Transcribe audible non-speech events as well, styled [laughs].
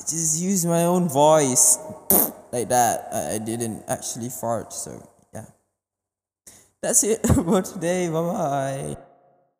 just used my own voice [sniffs] like that. I, I didn't actually fart, so yeah. That's it [laughs] for today. Bye bye.